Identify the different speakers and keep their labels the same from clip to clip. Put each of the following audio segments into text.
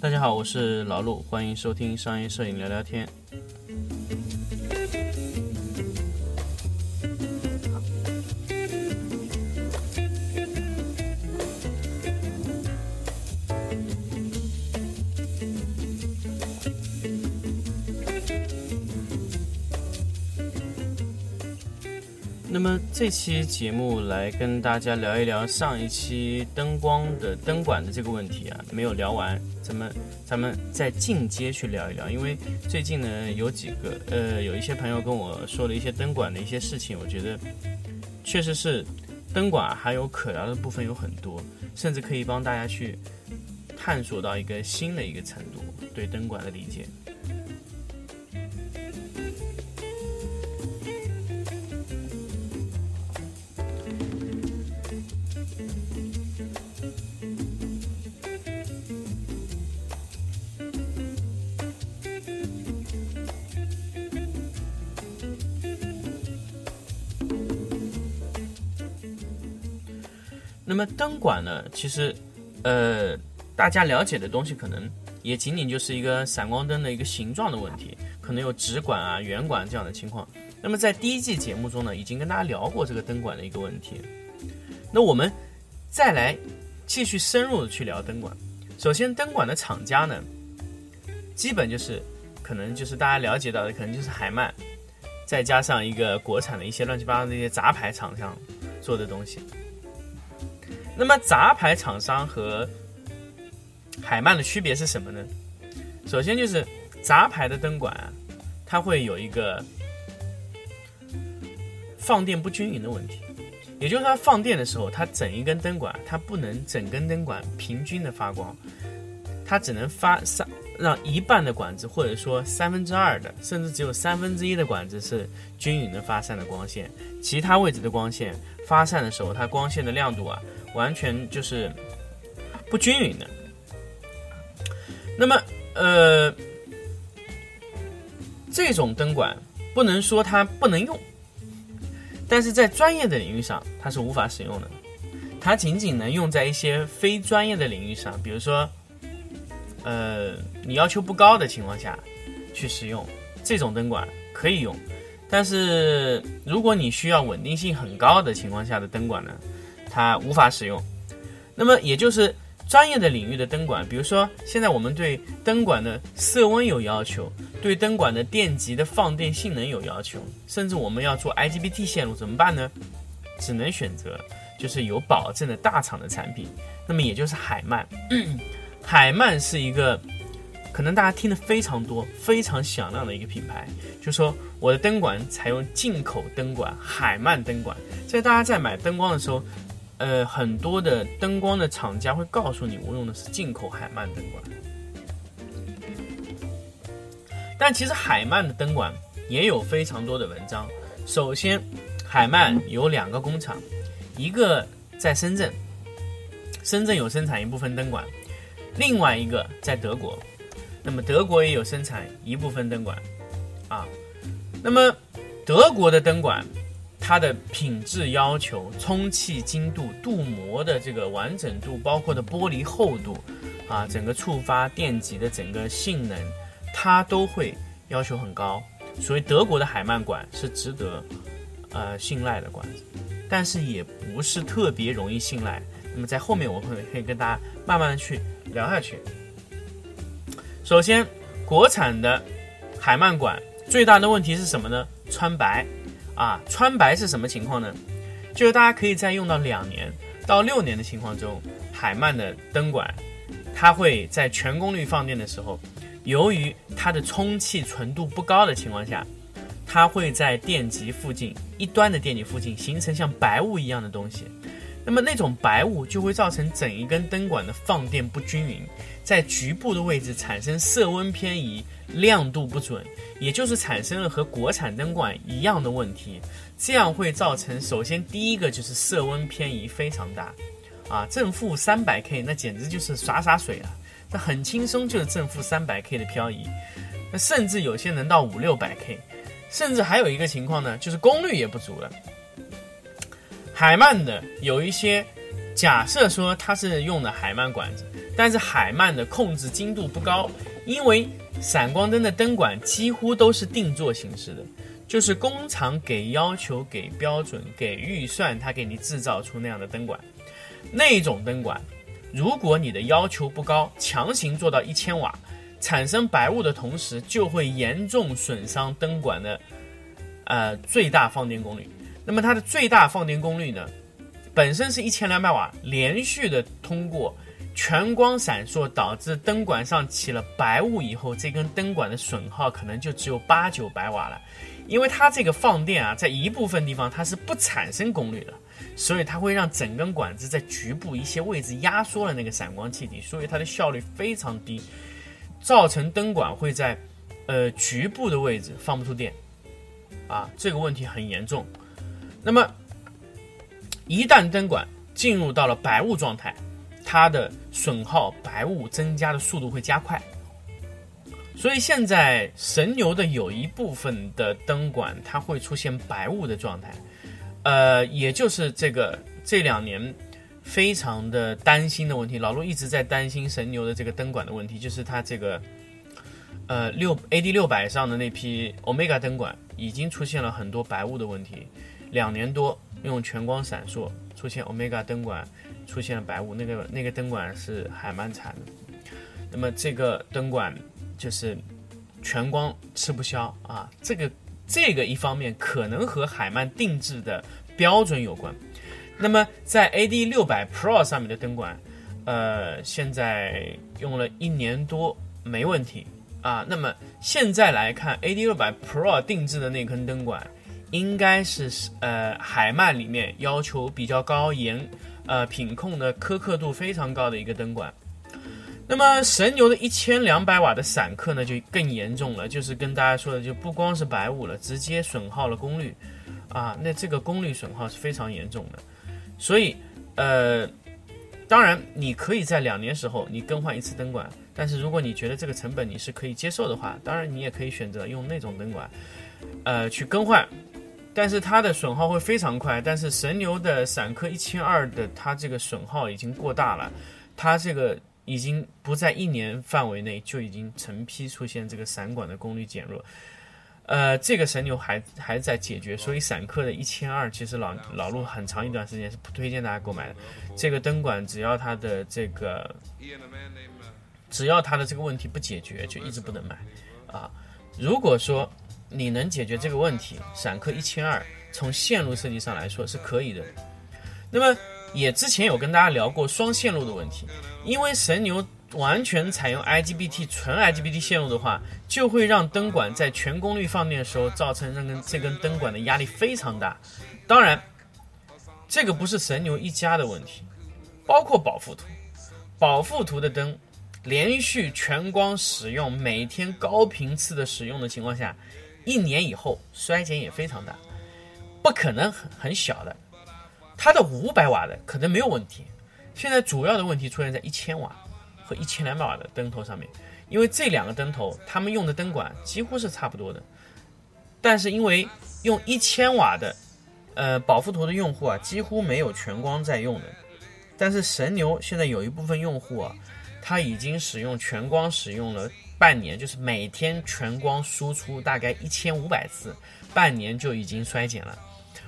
Speaker 1: 大家好，我是老陆，欢迎收听商业摄影聊聊天。那么这期节目来跟大家聊一聊上一期灯光的灯管的这个问题啊，没有聊完，咱们咱们再进阶去聊一聊。因为最近呢，有几个呃，有一些朋友跟我说了一些灯管的一些事情，我觉得确实是灯管还有可聊的部分有很多，甚至可以帮大家去探索到一个新的一个程度对灯管的理解。那么灯管呢？其实，呃，大家了解的东西可能也仅仅就是一个闪光灯的一个形状的问题，可能有直管啊、圆管这样的情况。那么在第一季节目中呢，已经跟大家聊过这个灯管的一个问题。那我们再来继续深入的去聊灯管。首先，灯管的厂家呢，基本就是可能就是大家了解到的，可能就是海曼，再加上一个国产的一些乱七八糟的一些杂牌厂商做的东西。那么杂牌厂商和海曼的区别是什么呢？首先就是杂牌的灯管，它会有一个放电不均匀的问题，也就是它放电的时候，它整一根灯管它不能整根灯管平均的发光，它只能发三让一半的管子或者说三分之二的，甚至只有三分之一的管子是均匀的发散的光线，其他位置的光线发散的时候，它光线的亮度啊。完全就是不均匀的。那么，呃，这种灯管不能说它不能用，但是在专业的领域上它是无法使用的。它仅仅能用在一些非专业的领域上，比如说，呃，你要求不高的情况下去使用这种灯管可以用，但是如果你需要稳定性很高的情况下的灯管呢？它无法使用，那么也就是专业的领域的灯管，比如说现在我们对灯管的色温有要求，对灯管的电极的放电性能有要求，甚至我们要做 IGBT 线路怎么办呢？只能选择就是有保证的大厂的产品，那么也就是海曼。海曼是一个可能大家听的非常多、非常响亮的一个品牌，就说我的灯管采用进口灯管，海曼灯管。在大家在买灯光的时候。呃，很多的灯光的厂家会告诉你，我用的是进口海曼灯管。但其实海曼的灯管也有非常多的文章。首先，海曼有两个工厂，一个在深圳，深圳有生产一部分灯管；另外一个在德国，那么德国也有生产一部分灯管。啊，那么德国的灯管。它的品质要求、充气精度、镀膜的这个完整度，包括的玻璃厚度，啊，整个触发电极的整个性能，它都会要求很高。所以德国的海曼管是值得呃信赖的管子，但是也不是特别容易信赖。那么在后面我会可以跟大家慢慢的去聊下去。首先，国产的海曼管最大的问题是什么呢？穿白。啊，穿白是什么情况呢？就是大家可以在用到两年到六年的情况中，海曼的灯管，它会在全功率放电的时候，由于它的充气纯度不高的情况下，它会在电极附近一端的电极附近形成像白雾一样的东西。那么那种白雾就会造成整一根灯管的放电不均匀，在局部的位置产生色温偏移。亮度不准，也就是产生了和国产灯管一样的问题，这样会造成首先第一个就是色温偏移非常大，啊，正负三百 K 那简直就是洒洒水了，那很轻松就是正负三百 K 的漂移，那甚至有些能到五六百 K，甚至还有一个情况呢，就是功率也不足了。海曼的有一些假设说它是用的海曼管子。但是海曼的控制精度不高，因为闪光灯的灯管几乎都是定做形式的，就是工厂给要求、给标准、给预算，它给你制造出那样的灯管。那种灯管，如果你的要求不高，强行做到一千瓦，产生白雾的同时，就会严重损伤灯管的呃最大放电功率。那么它的最大放电功率呢，本身是一千两百瓦，连续的通过。全光闪烁导致灯管上起了白雾以后，这根灯管的损耗可能就只有八九百瓦了，因为它这个放电啊，在一部分地方它是不产生功率的，所以它会让整根管子在局部一些位置压缩了那个闪光气体，所以它的效率非常低，造成灯管会在呃局部的位置放不出电，啊，这个问题很严重。那么一旦灯管进入到了白雾状态。它的损耗白雾增加的速度会加快，所以现在神牛的有一部分的灯管它会出现白雾的状态，呃，也就是这个这两年非常的担心的问题。老陆一直在担心神牛的这个灯管的问题，就是它这个呃六 AD 六百上的那批 Omega 灯管已经出现了很多白雾的问题，两年多用全光闪烁出现 Omega 灯管。出现了白雾，那个那个灯管是海曼产的，那么这个灯管就是全光吃不消啊，这个这个一方面可能和海曼定制的标准有关。那么在 AD 六百 Pro 上面的灯管，呃，现在用了一年多没问题啊。那么现在来看，AD 六百 Pro 定制的那根灯管，应该是呃海曼里面要求比较高严。呃，品控的苛刻度非常高的一个灯管，那么神牛的一千两百瓦的散客呢，就更严重了，就是跟大家说的，就不光是白雾了，直接损耗了功率，啊，那这个功率损耗是非常严重的，所以，呃，当然你可以在两年时候你更换一次灯管，但是如果你觉得这个成本你是可以接受的话，当然你也可以选择用那种灯管，呃，去更换。但是它的损耗会非常快，但是神牛的散客一千二的它这个损耗已经过大了，它这个已经不在一年范围内就已经成批出现这个散管的功率减弱，呃，这个神牛还还在解决，所以散客的一千二其实老老陆很长一段时间是不推荐大家购买的。这个灯管只要它的这个，只要它的这个问题不解决，就一直不能买啊。如果说。你能解决这个问题？闪客一千二，从线路设计上来说是可以的。那么也之前有跟大家聊过双线路的问题，因为神牛完全采用 IGBT 纯 IGBT 线路的话，就会让灯管在全功率放电的时候造成这根这根灯管的压力非常大。当然，这个不是神牛一家的问题，包括宝富图，宝富图的灯连续全光使用，每天高频次的使用的情况下。一年以后衰减也非常大，不可能很很小的。它的五百瓦的可能没有问题，现在主要的问题出现在一千瓦和一千两百瓦的灯头上面，因为这两个灯头他们用的灯管几乎是差不多的，但是因为用一千瓦的，呃，保富图的用户啊几乎没有全光在用的，但是神牛现在有一部分用户啊，他已经使用全光使用了。半年就是每天全光输出大概一千五百次，半年就已经衰减了，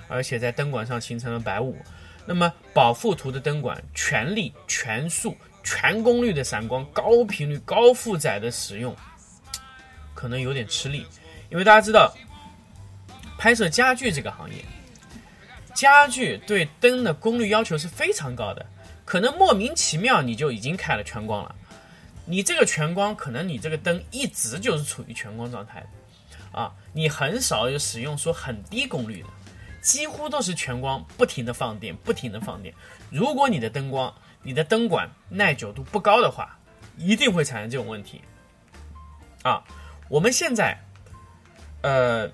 Speaker 1: 而且在灯管上形成了白雾。那么保护图的灯管全力、全速、全功率的闪光、高频率、高负载的使用，可能有点吃力，因为大家知道，拍摄家具这个行业，家具对灯的功率要求是非常高的，可能莫名其妙你就已经开了全光了。你这个全光，可能你这个灯一直就是处于全光状态的，啊，你很少有使用说很低功率的，几乎都是全光，不停的放电，不停的放电。如果你的灯光、你的灯管耐久度不高的话，一定会产生这种问题。啊，我们现在，呃，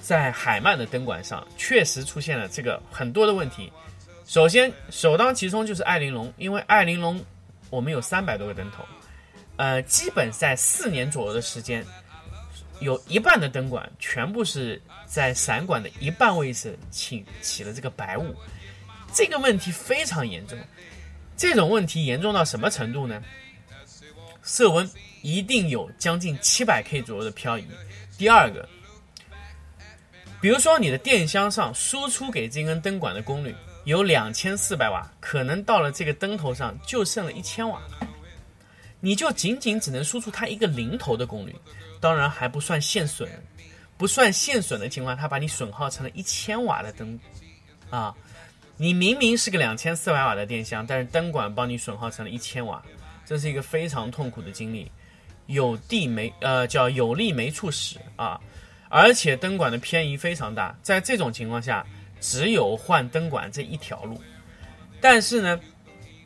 Speaker 1: 在海曼的灯管上确实出现了这个很多的问题。首先，首当其冲就是爱玲珑，因为爱玲珑。我们有三百多个灯头，呃，基本在四年左右的时间，有一半的灯管全部是在闪管的一半位置起起了这个白雾，这个问题非常严重。这种问题严重到什么程度呢？色温一定有将近七百 K 左右的漂移。第二个，比如说你的电箱上输出给这根灯管的功率有两千四百瓦，可能到了这个灯头上就剩了一千瓦，你就仅仅只能输出它一个零头的功率，当然还不算线损，不算线损的情况，它把你损耗成了一千瓦的灯，啊，你明明是个两千四百瓦的电箱，但是灯管帮你损耗成了一千瓦。这是一个非常痛苦的经历，有地没呃叫有利没处使啊，而且灯管的偏移非常大，在这种情况下，只有换灯管这一条路。但是呢，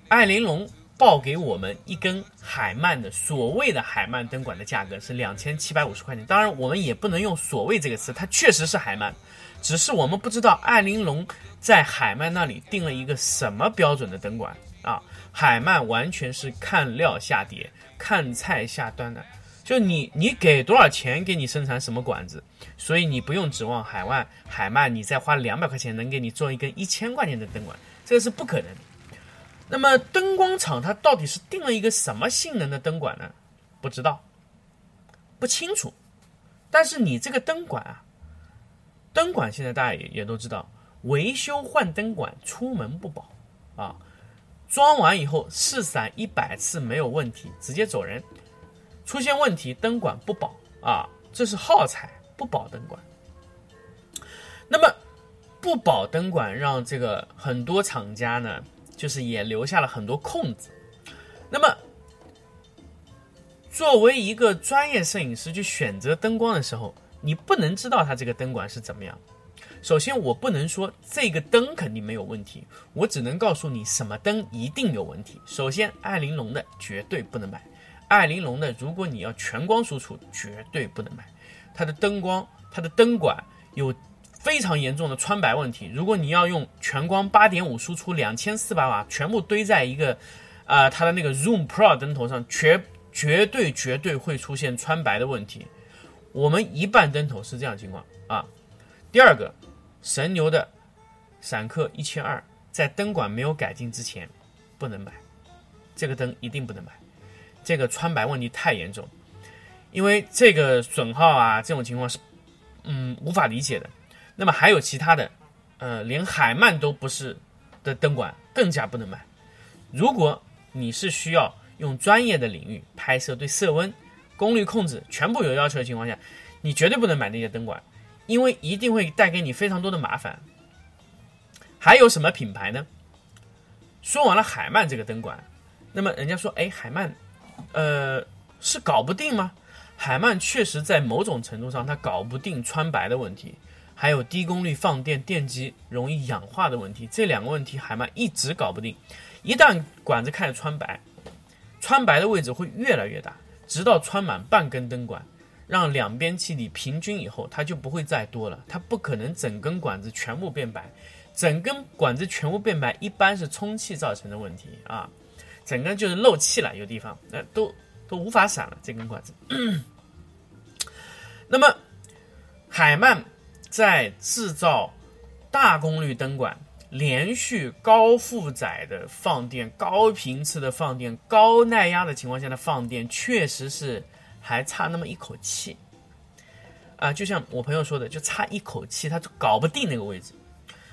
Speaker 1: 艾玲珑报给我们一根海曼的所谓的海曼灯管的价格是两千七百五十块钱，当然我们也不能用所谓这个词，它确实是海曼，只是我们不知道艾玲珑在海曼那里定了一个什么标准的灯管啊。海曼完全是看料下碟、看菜下端的，就你你给多少钱给你生产什么管子，所以你不用指望海外海曼你再花两百块钱能给你做一根一千块钱的灯管，这个是不可能。那么灯光厂它到底是定了一个什么性能的灯管呢？不知道，不清楚。但是你这个灯管啊，灯管现在大家也也都知道，维修换灯管出门不保啊。装完以后试闪一百次没有问题，直接走人。出现问题灯管不保啊，这是耗材不保灯管。那么不保灯管让这个很多厂家呢，就是也留下了很多空子。那么作为一个专业摄影师去选择灯光的时候，你不能知道它这个灯管是怎么样。首先，我不能说这个灯肯定没有问题，我只能告诉你什么灯一定有问题。首先，艾玲珑的绝对不能买，艾玲珑的如果你要全光输出，绝对不能买。它的灯光，它的灯管有非常严重的穿白问题。如果你要用全光八点五输出两千四百瓦，全部堆在一个，呃，它的那个 Zoom Pro 灯头上，绝绝对绝对会出现穿白的问题。我们一半灯头是这样情况啊。第二个。神牛的闪客一千二，在灯管没有改进之前，不能买，这个灯一定不能买。这个穿白问题太严重，因为这个损耗啊，这种情况是嗯无法理解的。那么还有其他的，呃，连海曼都不是的灯管更加不能买。如果你是需要用专业的领域拍摄，对色温、功率控制全部有要求的情况下，你绝对不能买那些灯管。因为一定会带给你非常多的麻烦。还有什么品牌呢？说完了海曼这个灯管，那么人家说，哎，海曼，呃，是搞不定吗？海曼确实在某种程度上，它搞不定穿白的问题，还有低功率放电电机容易氧化的问题，这两个问题海曼一直搞不定。一旦管子开始穿白，穿白的位置会越来越大，直到穿满半根灯管。让两边气体平均以后，它就不会再多了。它不可能整根管子全部变白，整根管子全部变白，一般是充气造成的问题啊。整个就是漏气了，有地方那都都无法闪了这根管子。那么，海曼在制造大功率灯管、连续高负载的放电、高频次的放电、高耐压的情况下的放电，确实是。还差那么一口气，啊，就像我朋友说的，就差一口气，他就搞不定那个位置。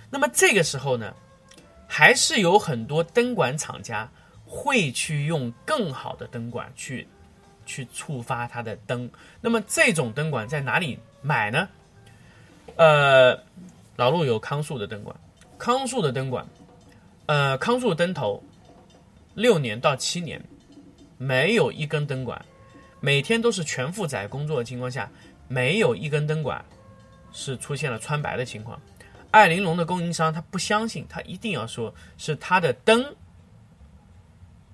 Speaker 1: 那么这个时候呢，还是有很多灯管厂家会去用更好的灯管去去触发它的灯。那么这种灯管在哪里买呢？呃，老陆有康素的灯管，康素的灯管，呃，康素灯头六年到七年没有一根灯管。每天都是全负载工作的情况下，没有一根灯管是出现了穿白的情况。艾玲珑的供应商他不相信，他一定要说是他的灯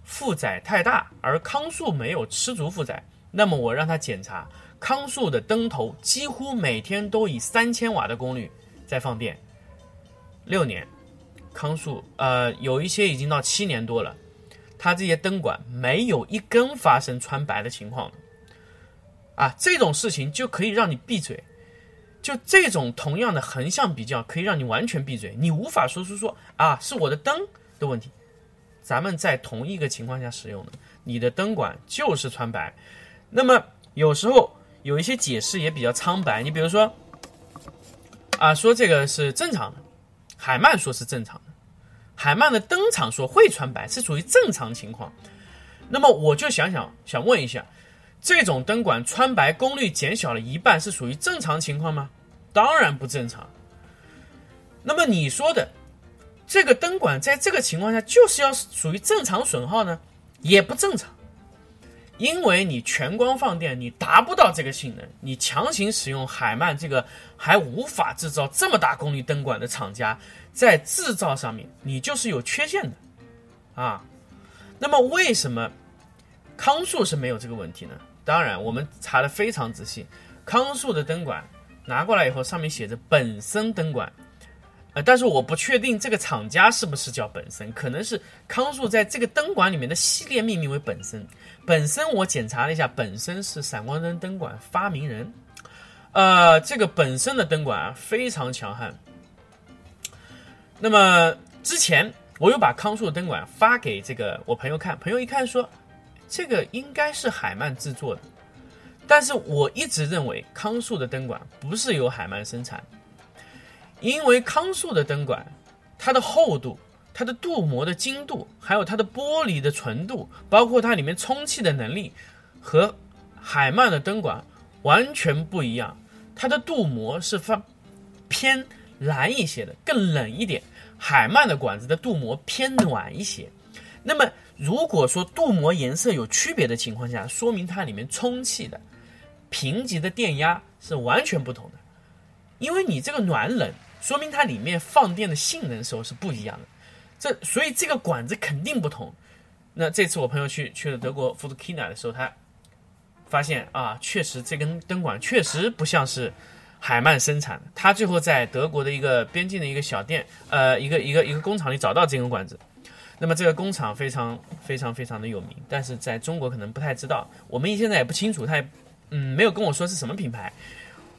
Speaker 1: 负载太大，而康素没有吃足负载。那么我让他检查，康素的灯头几乎每天都以三千瓦的功率在放电，六年，康素呃有一些已经到七年多了。它这些灯管没有一根发生穿白的情况，啊，这种事情就可以让你闭嘴。就这种同样的横向比较，可以让你完全闭嘴，你无法说出说啊是我的灯的问题，咱们在同一个情况下使用的，你的灯管就是穿白。那么有时候有一些解释也比较苍白，你比如说，啊，说这个是正常的，海曼说是正常的，海曼的灯厂说会穿白，是属于正常情况。那么我就想想，想问一下，这种灯管穿白功率减小了一半，是属于正常情况吗？当然不正常。那么你说的这个灯管在这个情况下就是要属于正常损耗呢，也不正常，因为你全光放电你达不到这个性能，你强行使用海曼这个还无法制造这么大功率灯管的厂家，在制造上面你就是有缺陷的啊。那么为什么康素是没有这个问题呢？当然我们查的非常仔细，康素的灯管拿过来以后上面写着本身灯管。呃，但是我不确定这个厂家是不是叫本身，可能是康素在这个灯管里面的系列命名为本身。本身我检查了一下，本身是闪光灯灯管发明人。呃，这个本身的灯管啊非常强悍。那么之前我有把康素的灯管发给这个我朋友看，朋友一看说，这个应该是海曼制作的。但是我一直认为康素的灯管不是由海曼生产。因为康素的灯管，它的厚度、它的镀膜的精度，还有它的玻璃的纯度，包括它里面充气的能力，和海曼的灯管完全不一样。它的镀膜是发偏蓝一些的，更冷一点。海曼的管子的镀膜偏暖一些。那么，如果说镀膜颜色有区别的情况下，说明它里面充气的评级的电压是完全不同的。因为你这个暖冷。说明它里面放电的性能时候是不一样的，这所以这个管子肯定不同。那这次我朋友去去了德国福特 Kina 的时候，他发现啊，确实这根灯管确实不像是海曼生产的。他最后在德国的一个边境的一个小店，呃，一个一个一个工厂里找到这根管子。那么这个工厂非常非常非常的有名，但是在中国可能不太知道，我们现在也不清楚，他也嗯没有跟我说是什么品牌。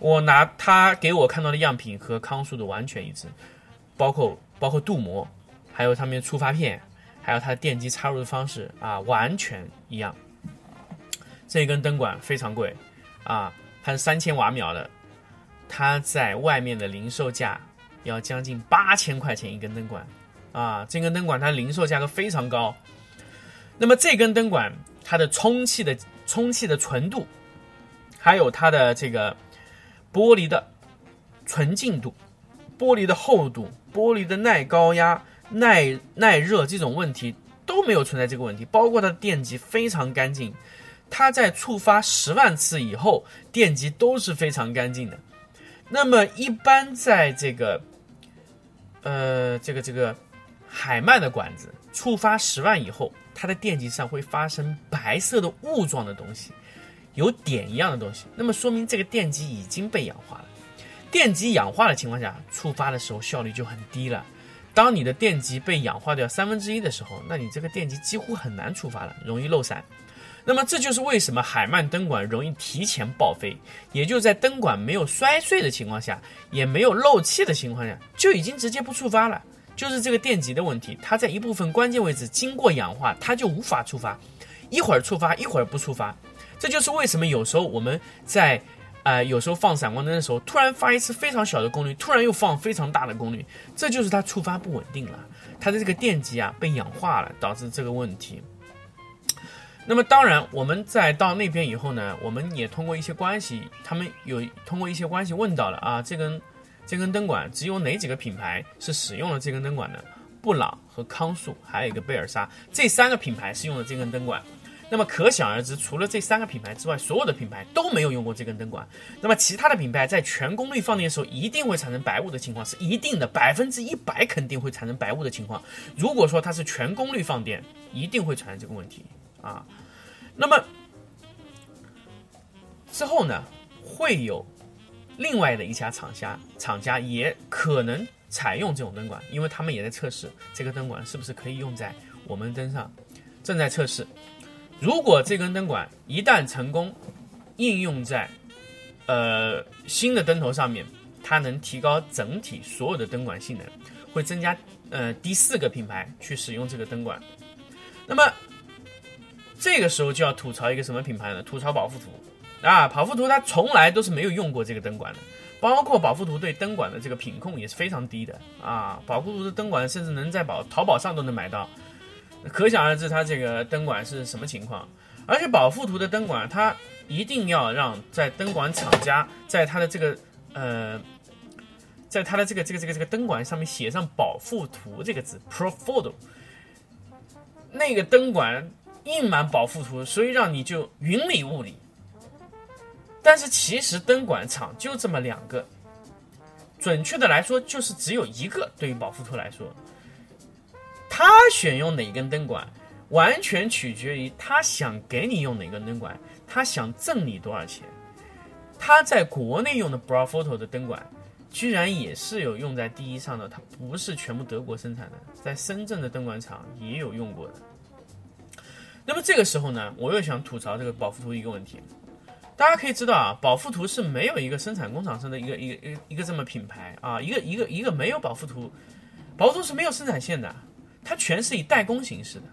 Speaker 1: 我拿他给我看到的样品和康素的完全一致，包括包括镀膜，还有上面触发片，还有它的电机插入的方式啊，完全一样。这根灯管非常贵啊，它是三千瓦秒的，它在外面的零售价要将近八千块钱一根灯管啊，这根灯管它零售价格非常高。那么这根灯管它的充气的充气的纯度，还有它的这个。玻璃的纯净度、玻璃的厚度、玻璃的耐高压、耐耐热这种问题都没有存在这个问题，包括它的电极非常干净，它在触发十万次以后，电极都是非常干净的。那么一般在这个，呃，这个这个海曼的管子触发十万以后，它的电极上会发生白色的雾状的东西。有点一样的东西，那么说明这个电极已经被氧化了。电极氧化的情况下，触发的时候效率就很低了。当你的电极被氧化掉三分之一的时候，那你这个电极几乎很难触发了，容易漏闪。那么这就是为什么海曼灯管容易提前报废，也就在灯管没有摔碎的情况下，也没有漏气的情况下，就已经直接不触发了。就是这个电极的问题，它在一部分关键位置经过氧化，它就无法触发，一会儿触发，一会儿不触发。这就是为什么有时候我们在，呃，有时候放闪光灯的时候，突然发一次非常小的功率，突然又放非常大的功率，这就是它触发不稳定了，它的这个电极啊被氧化了，导致这个问题。那么当然，我们在到那边以后呢，我们也通过一些关系，他们有通过一些关系问到了啊，这根这根灯管只有哪几个品牌是使用了这根灯管的？布朗和康素，还有一个贝尔莎，这三个品牌是用了这根灯管。那么可想而知，除了这三个品牌之外，所有的品牌都没有用过这根灯管。那么其他的品牌在全功率放电的时候，一定会产生白雾的情况，是一定的，百分之一百肯定会产生白雾的情况。如果说它是全功率放电，一定会产生这个问题啊。那么之后呢，会有另外的一家厂家，厂家也可能采用这种灯管，因为他们也在测试这个灯管是不是可以用在我们灯上，正在测试。如果这根灯管一旦成功应用在呃新的灯头上面，它能提高整体所有的灯管性能，会增加呃第四个品牌去使用这个灯管那么这个时候就要吐槽一个什么品牌呢？吐槽宝富图啊！宝富图它从来都是没有用过这个灯管的，包括宝富图对灯管的这个品控也是非常低的啊！宝富图的灯管甚至能在宝淘宝上都能买到，可想而知它这个灯管是什么情况。而且保护图的灯管，它一定要让在灯管厂家在它的这个呃，在它的这个这个这个这个灯管上面写上“保护图”这个字 “Profoto”，那个灯管。印满保护图，所以让你就云里雾里。但是其实灯管厂就这么两个，准确的来说就是只有一个。对于保护图来说，他选用哪根灯管，完全取决于他想给你用哪根灯管，他想挣你多少钱。他在国内用的 Bravoto 的灯管，居然也是有用在第一上的，它不是全部德国生产的，在深圳的灯管厂也有用过的。那么这个时候呢，我又想吐槽这个宝富图一个问题。大家可以知道啊，宝富图是没有一个生产工厂上的一个一个一一个这么品牌啊，一个一个一个没有宝富图，宝富图是没有生产线的，它全是以代工形式的。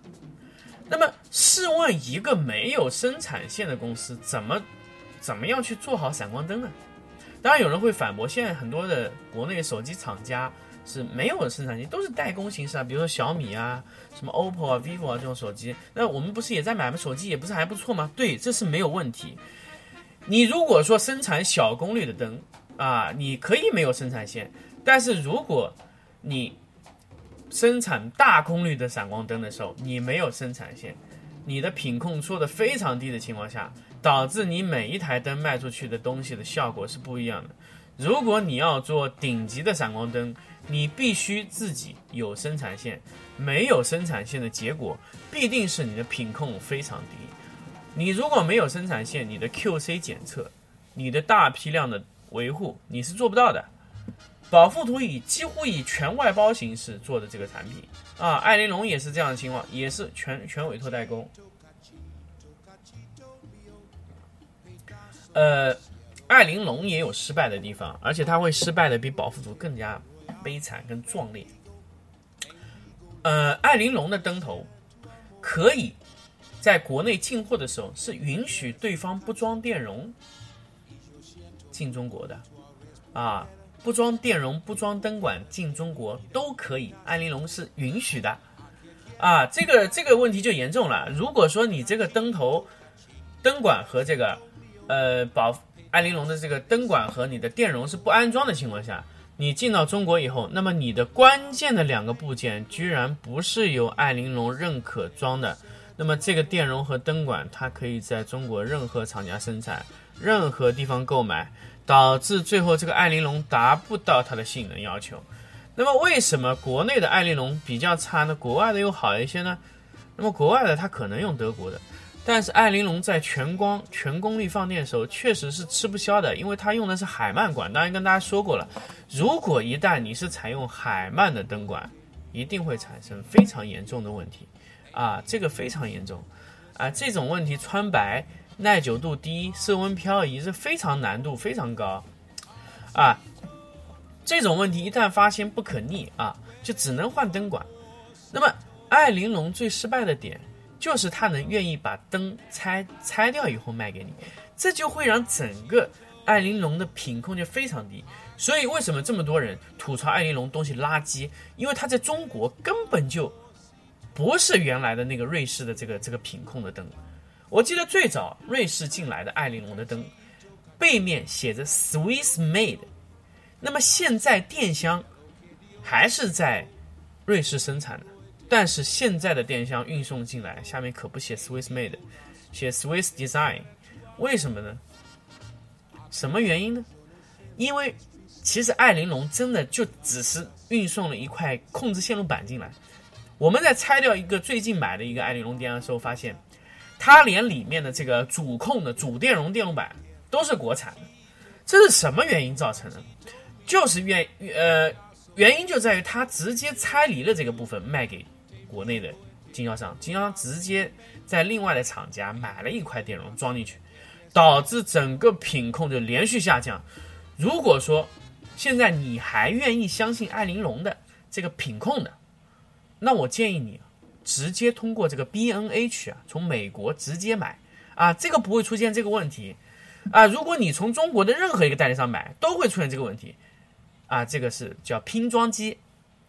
Speaker 1: 那么试问一个没有生产线的公司，怎么怎么样去做好闪光灯呢？当然有人会反驳，现在很多的国内手机厂家。是没有生产线，都是代工形式啊，比如说小米啊，什么 OPPO 啊、vivo 啊这种手机，那我们不是也在买吗？手机也不是还不错吗？对，这是没有问题。你如果说生产小功率的灯啊，你可以没有生产线，但是如果你生产大功率的闪光灯的时候，你没有生产线，你的品控做的非常低的情况下，导致你每一台灯卖出去的东西的效果是不一样的。如果你要做顶级的闪光灯，你必须自己有生产线，没有生产线的结果必定是你的品控非常低。你如果没有生产线，你的 QC 检测，你的大批量的维护，你是做不到的。宝富图以几乎以全外包形式做的这个产品啊，艾玲珑也是这样的情况，也是全全委托代工。呃，艾玲珑也有失败的地方，而且它会失败的比宝富图更加。悲惨跟壮烈。呃，艾玲珑的灯头可以在国内进货的时候是允许对方不装电容进中国的，啊，不装电容、不装灯管进中国都可以，艾玲珑是允许的，啊，这个这个问题就严重了。如果说你这个灯头、灯管和这个呃宝艾玲珑的这个灯管和你的电容是不安装的情况下，你进到中国以后，那么你的关键的两个部件居然不是由艾玲珑认可装的，那么这个电容和灯管它可以在中国任何厂家生产，任何地方购买，导致最后这个艾玲珑达不到它的性能要求。那么为什么国内的艾玲珑比较差呢？国外的又好一些呢？那么国外的它可能用德国的。但是艾玲珑在全光全功率放电的时候确实是吃不消的，因为它用的是海曼管。当然跟大家说过了，如果一旦你是采用海曼的灯管，一定会产生非常严重的问题，啊，这个非常严重，啊，这种问题穿白、耐久度低、色温漂移是非常难度非常高，啊，这种问题一旦发现不可逆啊，就只能换灯管。那么艾玲珑最失败的点。就是他能愿意把灯拆拆掉以后卖给你，这就会让整个艾玲珑的品控就非常低。所以为什么这么多人吐槽艾玲珑东西垃圾？因为它在中国根本就不是原来的那个瑞士的这个这个品控的灯。我记得最早瑞士进来的艾玲珑的灯，背面写着 Swiss Made，那么现在电箱还是在瑞士生产的。但是现在的电箱运送进来，下面可不写 Swiss made，写 Swiss design，为什么呢？什么原因呢？因为其实艾玲珑真的就只是运送了一块控制线路板进来。我们在拆掉一个最近买的一个艾玲珑电箱的时候，发现它连里面的这个主控的主电容电路板都是国产的。这是什么原因造成的？就是原呃原因就在于它直接拆离了这个部分卖给。国内的经销商，经销商直接在另外的厂家买了一块电容装进去，导致整个品控就连续下降。如果说现在你还愿意相信艾玲珑的这个品控的，那我建议你直接通过这个 B N H 啊，从美国直接买啊，这个不会出现这个问题啊。如果你从中国的任何一个代理商买，都会出现这个问题啊。这个是叫拼装机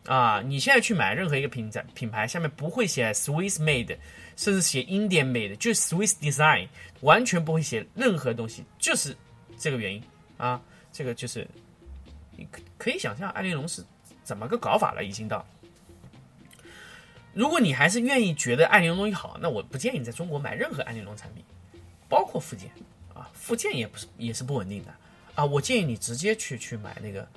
Speaker 1: 啊。你现在去买任何一个品牌品牌，下面不会写 Swiss made，甚至写 Indian made，就 Swiss design，完全不会写任何东西，就是这个原因啊。这个就是你可可以想象艾玲珑是怎么个搞法了，已经到。如果你还是愿意觉得爱玲珑东西好，那我不建议你在中国买任何爱玲珑产品，包括附件啊，附件也不是也是不稳定的啊。我建议你直接去去买那个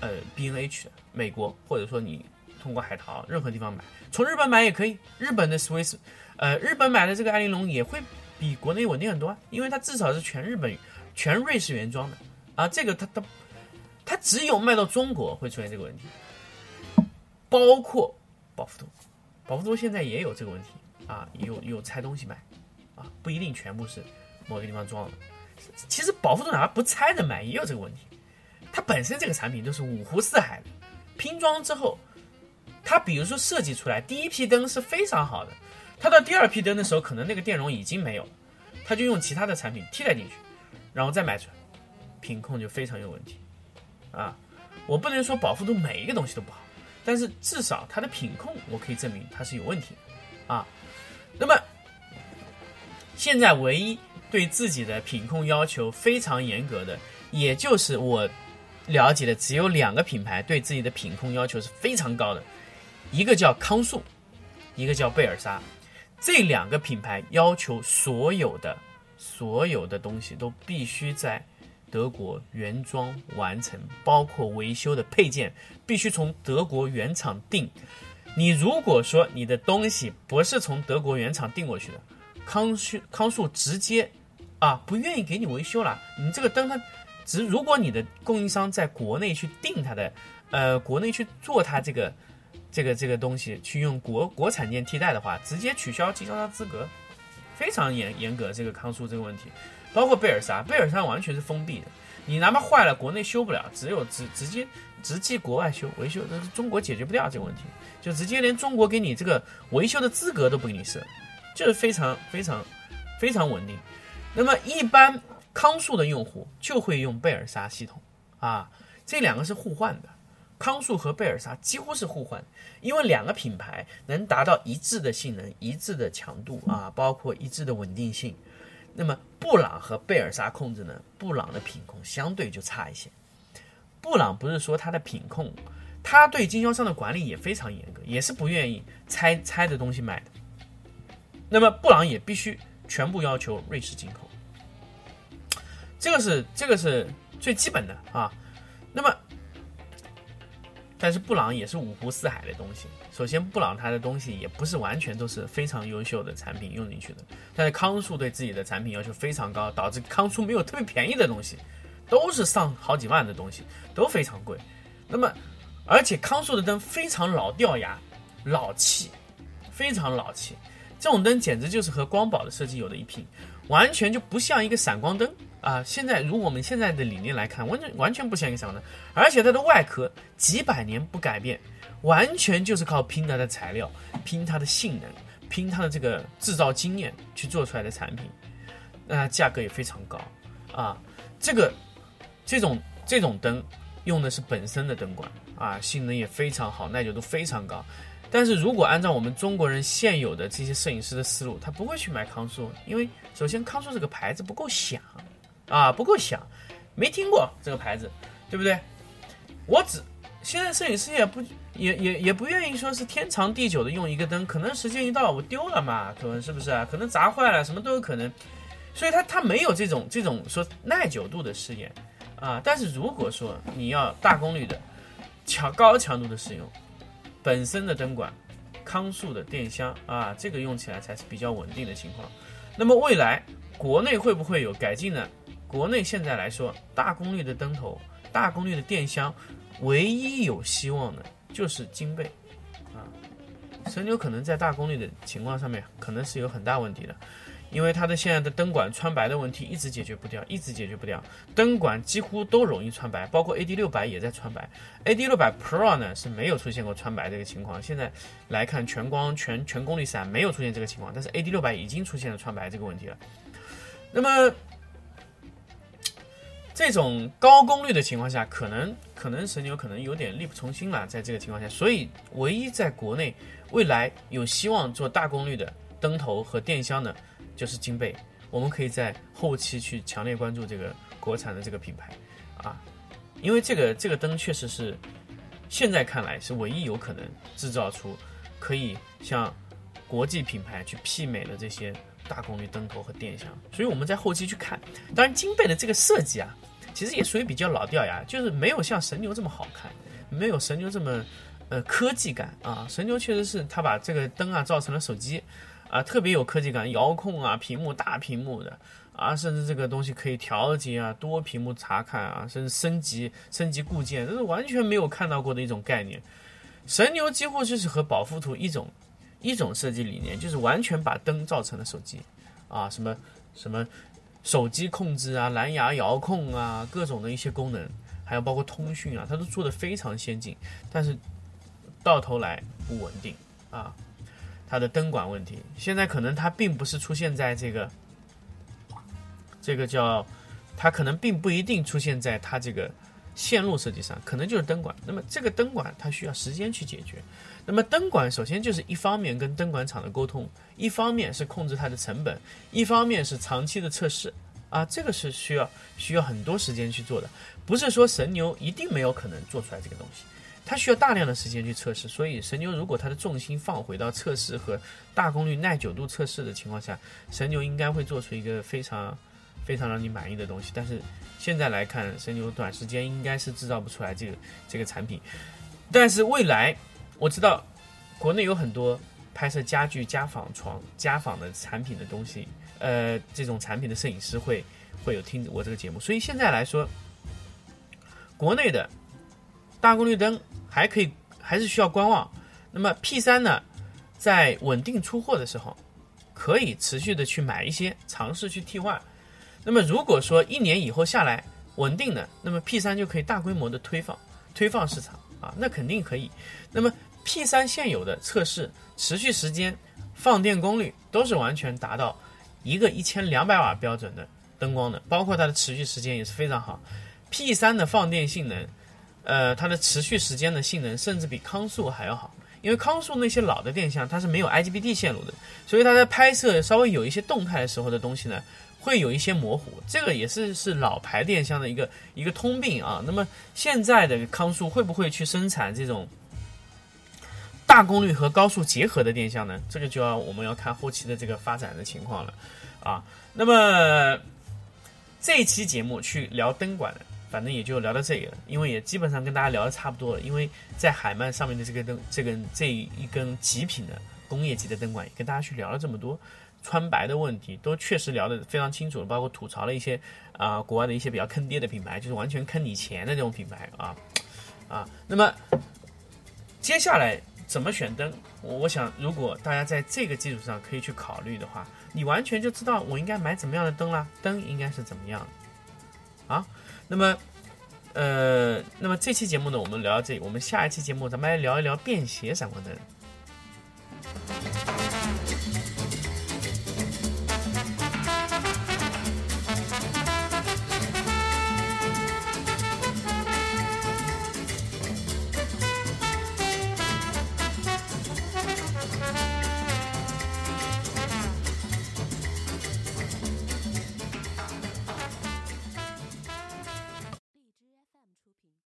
Speaker 1: 呃 B N H 美国，或者说你通过海淘任何地方买，从日本买也可以。日本的 Swiss，呃，日本买的这个爱玲珑也会比国内稳定很多，因为它至少是全日本全瑞士原装的啊。这个它它它只有卖到中国会出现这个问题，包括。保福度，保福度现在也有这个问题啊，有有拆东西卖，啊，不一定全部是某个地方装的。其实保福度哪怕不拆着卖也有这个问题，它本身这个产品都是五湖四海的拼装之后，它比如说设计出来第一批灯是非常好的，它到第二批灯的时候可能那个电容已经没有了，它就用其他的产品替代进去，然后再卖出来，品控就非常有问题啊。我不能说保福多每一个东西都不好。但是至少它的品控，我可以证明它是有问题的，啊，那么现在唯一对自己的品控要求非常严格的，也就是我了解的只有两个品牌对自己的品控要求是非常高的，一个叫康素，一个叫贝尔莎，这两个品牌要求所有的所有的东西都必须在。德国原装完成，包括维修的配件，必须从德国原厂订。你如果说你的东西不是从德国原厂订过去的，康素康素直接啊不愿意给你维修了。你这个灯它只如果你的供应商在国内去订它的，呃，国内去做它这个这个这个东西，去用国国产件替代的话，直接取消经销商资格，非常严严格。这个康素这个问题。包括贝尔莎，贝尔莎完全是封闭的，你哪怕坏了，国内修不了，只有直直接直寄国外修维修，但是中国解决不掉这个问题，就直接连中国给你这个维修的资格都不给你设，就是非常非常非常稳定。那么一般康素的用户就会用贝尔莎系统。啊，这两个是互换的，康素和贝尔莎几乎是互换，因为两个品牌能达到一致的性能、一致的强度啊，包括一致的稳定性。那么布朗和贝尔莎控制呢？布朗的品控相对就差一些。布朗不是说他的品控，他对经销商的管理也非常严格，也是不愿意拆拆的东西卖的。那么布朗也必须全部要求瑞士进口，这个是这个是最基本的啊。那么。但是布朗也是五湖四海的东西。首先，布朗它的东西也不是完全都是非常优秀的产品用进去的。但是康素对自己的产品要求非常高，导致康素没有特别便宜的东西，都是上好几万的东西，都非常贵。那么，而且康素的灯非常老掉牙、老气，非常老气。这种灯简直就是和光宝的设计有的一拼，完全就不像一个闪光灯。啊，现在如我们现在的理念来看，完全完全不像一个闪光灯，而且它的外壳几百年不改变，完全就是靠拼它的材料、拼它的性能、拼它的这个制造经验去做出来的产品，那价格也非常高啊。这个这种这种灯用的是本身的灯管啊，性能也非常好，耐久度非常高。但是如果按照我们中国人现有的这些摄影师的思路，他不会去买康素，因为首先康素这个牌子不够响。啊，不够响，没听过这个牌子，对不对？我只现在摄影师也不也也也不愿意说是天长地久的用一个灯，可能时间一到我丢了嘛，可能是不是啊？可能砸坏了，什么都有可能，所以它它没有这种这种说耐久度的试验啊。但是如果说你要大功率的强高强度的使用，本身的灯管康素的电箱啊，这个用起来才是比较稳定的情况。那么未来国内会不会有改进呢？国内现在来说，大功率的灯头、大功率的电箱，唯一有希望的就是金贝，啊，神牛可能在大功率的情况上面可能是有很大问题的，因为它的现在的灯管穿白的问题一直解决不掉，一直解决不掉，灯管几乎都容易穿白，包括 AD 六百也在穿白，AD 六百 Pro 呢是没有出现过穿白这个情况。现在来看全光全全功率闪没有出现这个情况，但是 AD 六百已经出现了穿白这个问题了。那么这种高功率的情况下，可能可能神牛可能有点力不从心了，在这个情况下，所以唯一在国内未来有希望做大功率的灯头和电箱的。就是金贝，我们可以在后期去强烈关注这个国产的这个品牌，啊，因为这个这个灯确实是现在看来是唯一有可能制造出可以向国际品牌去媲美的这些大功率灯头和电箱，所以我们在后期去看，当然金贝的这个设计啊，其实也属于比较老掉牙，就是没有像神牛这么好看，没有神牛这么呃科技感啊，神牛确实是它把这个灯啊造成了手机。啊，特别有科技感，遥控啊，屏幕大屏幕的啊，甚至这个东西可以调节啊，多屏幕查看啊，甚至升级升级固件，这是完全没有看到过的一种概念。神牛几乎就是和宝富图一种一种设计理念，就是完全把灯造成了手机啊，什么什么手机控制啊，蓝牙遥控啊，各种的一些功能，还有包括通讯啊，它都做的非常先进，但是到头来不稳定啊。它的灯管问题，现在可能它并不是出现在这个，这个叫，它可能并不一定出现在它这个线路设计上，可能就是灯管。那么这个灯管它需要时间去解决。那么灯管首先就是一方面跟灯管厂的沟通，一方面是控制它的成本，一方面是长期的测试啊，这个是需要需要很多时间去做的，不是说神牛一定没有可能做出来这个东西。它需要大量的时间去测试，所以神牛如果它的重心放回到测试和大功率耐久度测试的情况下，神牛应该会做出一个非常非常让你满意的东西。但是现在来看，神牛短时间应该是制造不出来这个这个产品。但是未来我知道国内有很多拍摄家具、家纺床、家纺的产品的东西，呃，这种产品的摄影师会会有听我这个节目，所以现在来说，国内的大功率灯。还可以，还是需要观望。那么 P 三呢，在稳定出货的时候，可以持续的去买一些，尝试去替换。那么如果说一年以后下来稳定的，那么 P 三就可以大规模的推放，推放市场啊，那肯定可以。那么 P 三现有的测试持续时间、放电功率都是完全达到一个一千两百瓦标准的灯光的，包括它的持续时间也是非常好。P 三的放电性能。呃，它的持续时间的性能甚至比康素还要好，因为康素那些老的电箱它是没有 IGBT 线路的，所以它在拍摄稍微有一些动态的时候的东西呢，会有一些模糊。这个也是是老牌电箱的一个一个通病啊。那么现在的康素会不会去生产这种大功率和高速结合的电箱呢？这个就要我们要看后期的这个发展的情况了啊。那么这一期节目去聊灯管的。反正也就聊到这里了，因为也基本上跟大家聊的差不多了。因为在海曼上面的这个灯，这个这一根极品的工业级的灯管，也跟大家去聊了这么多穿白的问题，都确实聊得非常清楚了。包括吐槽了一些啊国外的一些比较坑爹的品牌，就是完全坑你钱的这种品牌啊啊。那么接下来怎么选灯？我想如果大家在这个基础上可以去考虑的话，你完全就知道我应该买怎么样的灯啦，灯应该是怎么样啊。那么，呃，那么这期节目呢，我们聊到这里，我们下一期节目咱们来聊一聊便携闪光灯。